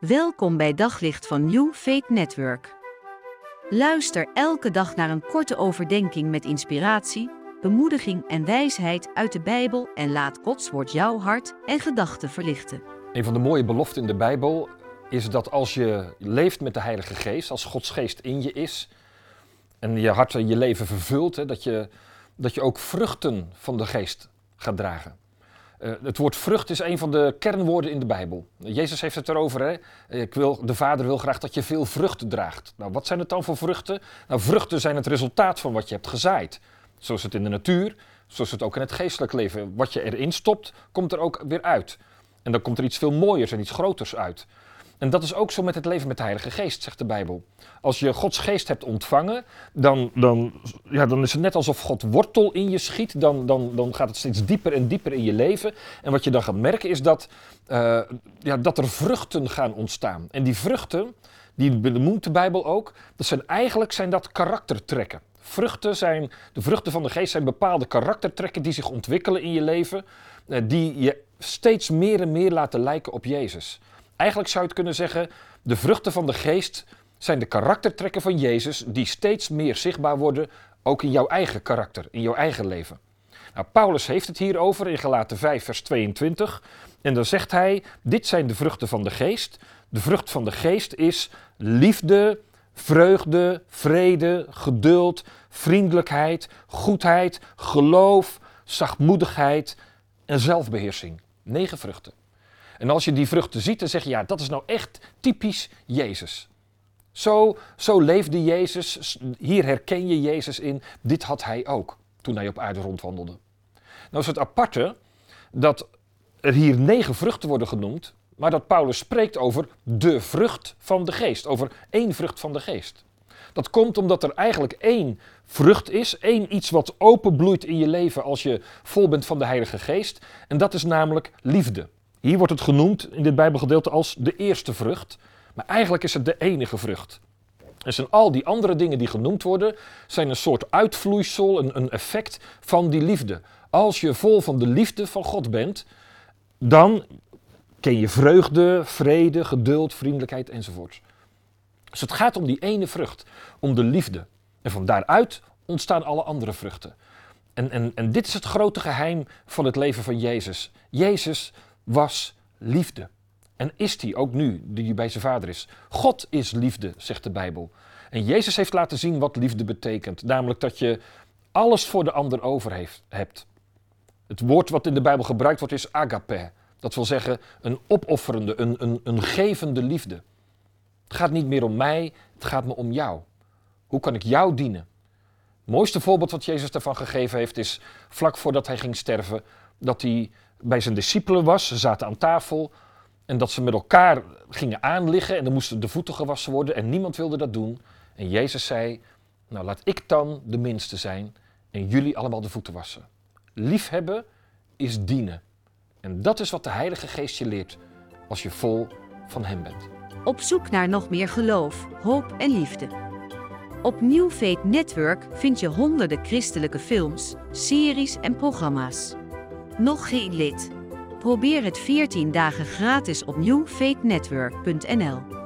Welkom bij Daglicht van New Faith Network. Luister elke dag naar een korte overdenking met inspiratie, bemoediging en wijsheid uit de Bijbel en laat Gods woord jouw hart en gedachten verlichten. Een van de mooie beloften in de Bijbel is dat als je leeft met de Heilige Geest, als Gods Geest in je is en je hart en je leven vervult, hè, dat, je, dat je ook vruchten van de Geest gaat dragen. Uh, het woord vrucht is een van de kernwoorden in de Bijbel. Jezus heeft het erover. Hè? Ik wil, de Vader wil graag dat je veel vruchten draagt. Nou, wat zijn het dan voor vruchten? Nou, vruchten zijn het resultaat van wat je hebt gezaaid. Zoals het in de natuur, zoals het ook in het geestelijk leven. Wat je erin stopt, komt er ook weer uit. En dan komt er iets veel mooiers en iets groters uit. En dat is ook zo met het leven met de Heilige Geest, zegt de Bijbel. Als je Gods Geest hebt ontvangen, dan, dan, ja, dan is het net alsof God wortel in je schiet. Dan, dan, dan gaat het steeds dieper en dieper in je leven. En wat je dan gaat merken is dat, uh, ja, dat er vruchten gaan ontstaan. En die vruchten, die benoemt de Bijbel ook, dat zijn eigenlijk zijn dat karaktertrekken. Vruchten zijn, de vruchten van de geest zijn bepaalde karaktertrekken die zich ontwikkelen in je leven, uh, die je steeds meer en meer laten lijken op Jezus. Eigenlijk zou je het kunnen zeggen, de vruchten van de geest zijn de karaktertrekken van Jezus die steeds meer zichtbaar worden, ook in jouw eigen karakter, in jouw eigen leven. Nou, Paulus heeft het hier over in Galaten 5, vers 22. En dan zegt hij: Dit zijn de vruchten van de geest. De vrucht van de geest is liefde, vreugde, vrede, geduld, vriendelijkheid, goedheid, geloof, zachtmoedigheid en zelfbeheersing. Negen vruchten. En als je die vruchten ziet, dan zeg je, ja, dat is nou echt typisch Jezus. Zo, zo leefde Jezus, hier herken je Jezus in, dit had hij ook toen hij op aarde rondwandelde. Nou is het aparte dat er hier negen vruchten worden genoemd, maar dat Paulus spreekt over de vrucht van de geest, over één vrucht van de geest. Dat komt omdat er eigenlijk één vrucht is, één iets wat openbloeit in je leven als je vol bent van de Heilige Geest, en dat is namelijk liefde. Hier wordt het genoemd in dit Bijbelgedeelte als de eerste vrucht, maar eigenlijk is het de enige vrucht. En zijn al die andere dingen die genoemd worden, zijn een soort uitvloeisel, een, een effect van die liefde. Als je vol van de liefde van God bent, dan ken je vreugde, vrede, geduld, vriendelijkheid enzovoort. Dus het gaat om die ene vrucht, om de liefde. En van daaruit ontstaan alle andere vruchten. En, en, en dit is het grote geheim van het leven van Jezus. Jezus was liefde. En is die ook nu, die bij zijn vader is. God is liefde, zegt de Bijbel. En Jezus heeft laten zien wat liefde betekent. Namelijk dat je alles voor de ander over heeft, hebt. Het woord wat in de Bijbel gebruikt wordt is agape. Dat wil zeggen een opofferende, een, een, een gevende liefde. Het gaat niet meer om mij, het gaat me om jou. Hoe kan ik jou dienen? Het mooiste voorbeeld wat Jezus daarvan gegeven heeft is vlak voordat hij ging sterven, dat hij bij zijn discipelen was. Ze zaten aan tafel en dat ze met elkaar gingen aanliggen en dan moesten de voeten gewassen worden en niemand wilde dat doen. En Jezus zei, nou laat ik dan de minste zijn en jullie allemaal de voeten wassen. Liefhebben is dienen. En dat is wat de Heilige Geest je leert als je vol van Hem bent. Op zoek naar nog meer geloof, hoop en liefde. Op New Network vind je honderden christelijke films, series en programma's. Nog geen lid? Probeer het 14 dagen gratis op newfaithnetwork.nl.